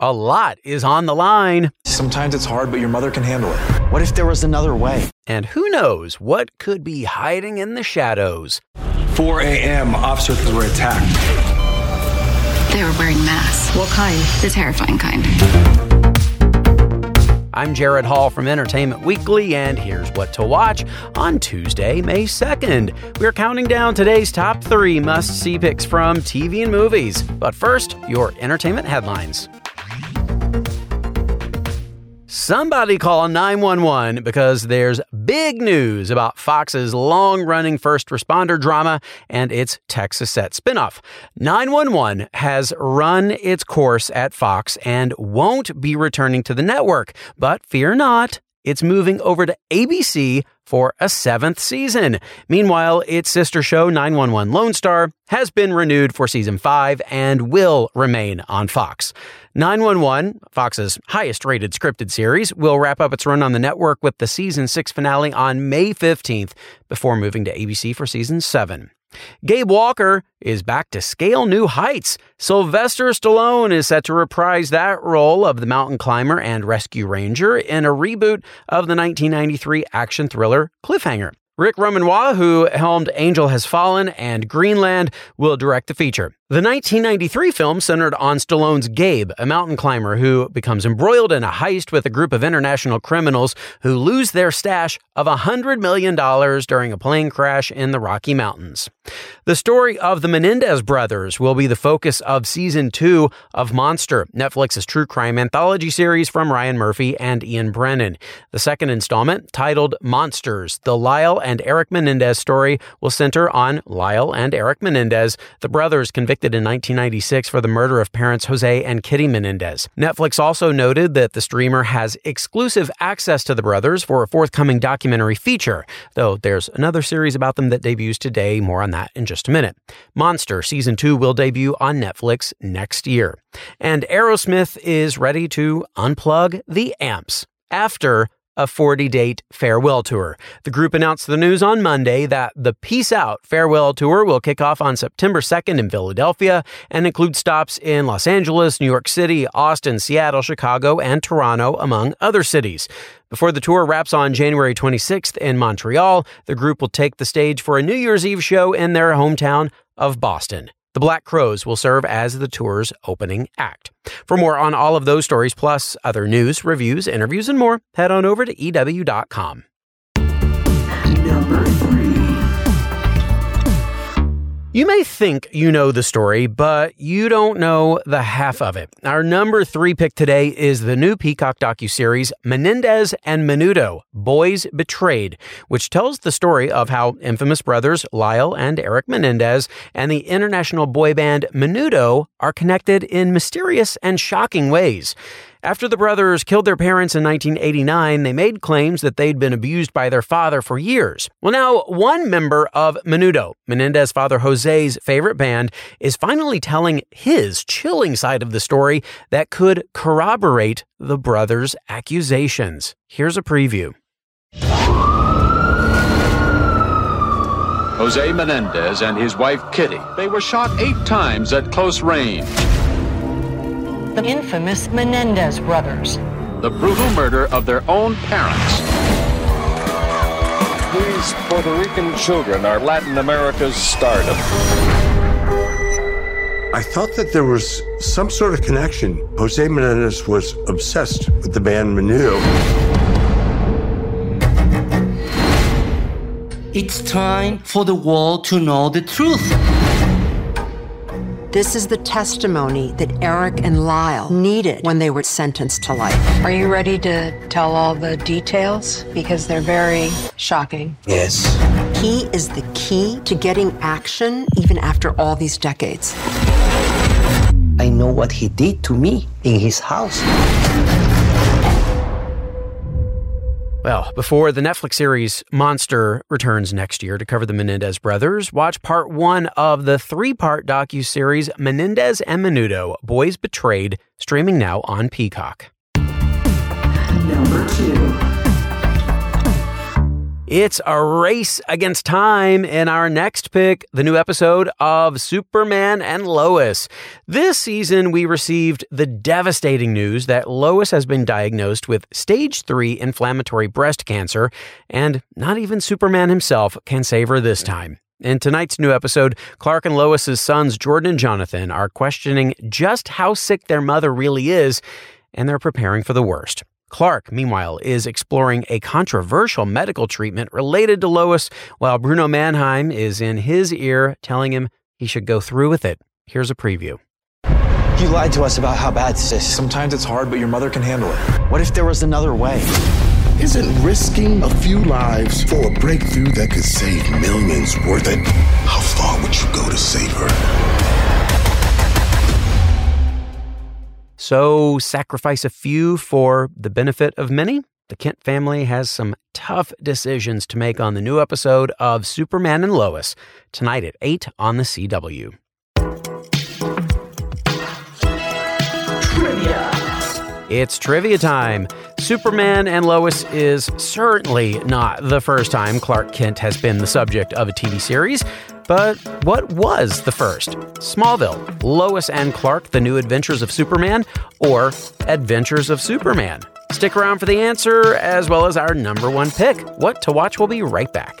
A lot is on the line. Sometimes it's hard, but your mother can handle it. What if there was another way? And who knows what could be hiding in the shadows? 4 a.m., officers were attacked. They were wearing masks. What kind? The terrifying kind. I'm Gerrad Hall from Entertainment Weekly, and here's what to watch on Tuesday, May 2nd. We're counting down today's top three must see picks from TV and movies. But first, your entertainment headlines. Somebody call 911 because there's big news about Fox's long running first responder drama and its Texas set spinoff. 911 has run its course at Fox and won't be returning to the network. But fear not, it's moving over to ABC for a seventh season. Meanwhile, its sister show, 911 Lone Star, has been renewed for season five and will remain on Fox. 911, Fox's highest rated scripted series, will wrap up its run on the network with the season six finale on May 15th before moving to ABC for season seven. Gabe Walker is back to scale new heights. Sylvester Stallone is set to reprise that role of the mountain climber and rescue ranger in a reboot of the 1993 action thriller Cliffhanger. Ric Roman Waugh, who helmed Angel Has Fallen and Greenland, will direct the feature. The 1993 film centered on Stallone's Gabe, a mountain climber who becomes embroiled in a heist with a group of international criminals who lose their stash of $100 million during a plane crash in the Rocky Mountains. The story of the Menendez brothers will be the focus of season two of Monster, Netflix's true crime anthology series from Ryan Murphy and Ian Brennan. The second installment, titled Monsters, the Lyle and Eric Menendez story, will center on Lyle and Eric Menendez, the brothers convicted convicted in 1996 for the murder of parents Jose and Kitty Menendez. Netflix also noted that the streamer has exclusive access to the brothers for a forthcoming documentary feature, though there's another series about them that debuts today. More on that in just a minute. Monster Season 2 will debut on Netflix next year. And Aerosmith is ready to unplug the amps after a 40 date farewell tour. The group announced the news on Monday that the Peace Out farewell tour will kick off on September 2nd in Philadelphia and include stops in Los Angeles, New York City, Austin, Seattle, Chicago, and Toronto, among other cities. Before the tour wraps on January 26th in Montreal, the group will take the stage for a New Year's Eve show in their hometown of Boston. The Black Crowes will serve as the tour's opening act. For more on all of those stories, plus other news, reviews, interviews, and more, head on over to EW.com. Number you may think you know the story, but you don't know the half of it. Our number three pick today is the new Peacock docuseries Menendez and Menudo, Boys Betrayed, which tells the story of how infamous brothers Lyle and Eric Menendez and the international boy band Menudo are connected in mysterious and shocking ways. After the brothers killed their parents in 1989, they made claims that they'd been abused by their father for years. Well, now, one member of Menudo, Menendez father Jose's favorite band, is finally telling his chilling side of the story that could corroborate the brothers' accusations. Here's a preview. Jose Menendez and his wife Kitty. They were shot eight times at close range the infamous Menendez brothers. The brutal murder of their own parents. These Puerto Rican children are Latin America's stardom. I thought that there was some sort of connection. Jose Menendez was obsessed with the band Menudo. It's time for the world to know the truth. This is the testimony that Eric and Lyle needed when they were sentenced to life. Are you ready to tell all the details? Because they're very shocking. Yes. He is the key to getting action even after all these decades. I know what he did to me in his house. Well, before the Netflix series Monster returns next year to cover the Menendez brothers, watch part one of the three-part docu-series Menendez and Menudo: Boys Betrayed, streaming now on Peacock. Number two. It's a race against time in our next pick, the new episode of Superman and Lois. This season, we received the devastating news that Lois has been diagnosed with stage three inflammatory breast cancer, and not even Superman himself can save her this time. In tonight's new episode, Clark and Lois's sons, Jordan and Jonathan, are questioning just how sick their mother really is, and they're preparing for the worst. Clark, meanwhile, is exploring a controversial medical treatment related to Lois, while Bruno Mannheim is in his ear telling him he should go through with it. Here's a preview. You lied to us about how bad this is. Sometimes it's hard, but your mother can handle it. What if there was another way? Isn't risking a few lives for a breakthrough that could save millions worth it? How far would you go to save her? So, sacrifice a few for the benefit of many? The Kent family has some tough decisions to make on the new episode of Superman and Lois, tonight at 8 on the CW. Trivia. It's trivia time. Superman and Lois is certainly not the first time Clark Kent has been the subject of a TV series. But what was the first? Smallville, Lois and Clark, The New Adventures of Superman, or Adventures of Superman? Stick around for the answer as well as our number one pick. What to watch will be right back.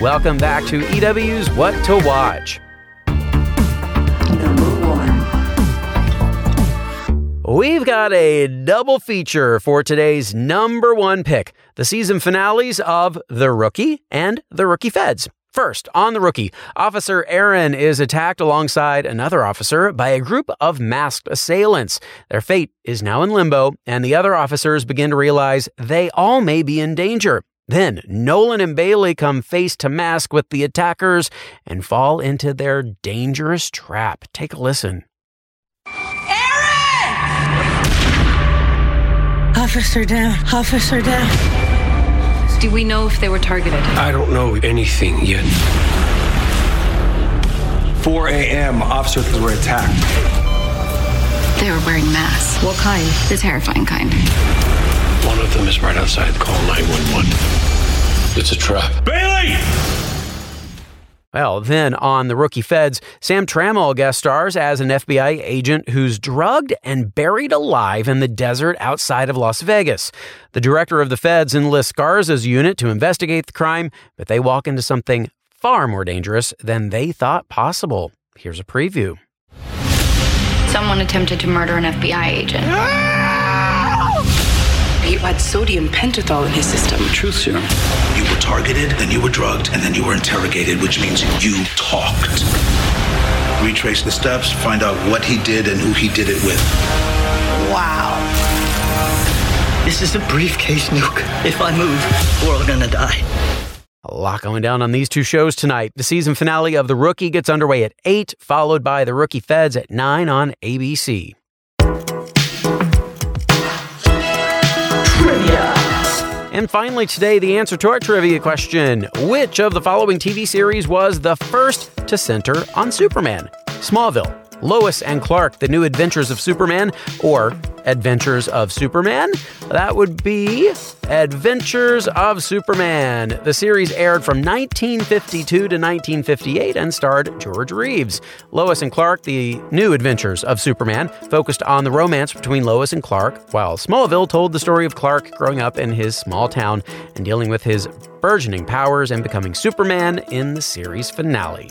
Welcome back to EW's What to Watch. Number one. We've got a double feature for today's number one pick the season finales of The Rookie and The Rookie Feds. First, on the rookie, Officer Aaron is attacked alongside another officer by a group of masked assailants. Their fate is now in limbo, and the other officers begin to realize they all may be in danger. Then Nolan and Bailey come face to mask with the attackers and fall into their dangerous trap. Take a listen. Aaron! Officer down. Officer down. Do we know if they were targeted? I don't know anything yet. 4 a.m., officers were attacked. They were wearing masks. What kind? The terrifying kind. One of them is right outside. Call 911. It's a trap. Bailey! Well, then on The Rookie Feds, Sam Trammell guest stars as an FBI agent who's drugged and buried alive in the desert outside of Las Vegas. The director of the Feds enlists Garza's unit to investigate the crime, but they walk into something far more dangerous than they thought possible. Here's a preview. Someone attempted to murder an FBI agent. Ah! He had sodium pentothal in his system. Truth serum. You were targeted, then you were drugged, and then you were interrogated, which means you talked. Retrace the steps, find out what he did and who he did it with. Wow. This is a briefcase nuke. If I move, we're all gonna die. A lot going down on these two shows tonight. The season finale of The Rookie gets underway at 8, followed by The Rookie Feds at 9 on ABC. And finally, today, the answer to our trivia question Which of the following TV series was the first to center on Superman? Smallville, Lois and Clark, The New Adventures of Superman, or Adventures of Superman? That would be Adventures of Superman. The series aired from 1952 to 1958 and starred George Reeves. Lois and Clark, The New Adventures of Superman, focused on the romance between Lois and Clark, while Smallville told the story of Clark growing up in his small town and dealing with his burgeoning powers and becoming Superman in the series finale.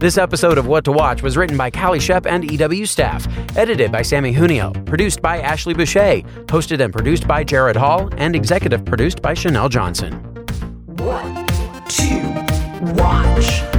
This episode of What to Watch was written by Calie Schepp and EW staff, edited by Samee Junio, produced by Ashley Boucher, hosted and produced by Gerrad Hall, and executive produced by Chanelle Johnson. What to Watch.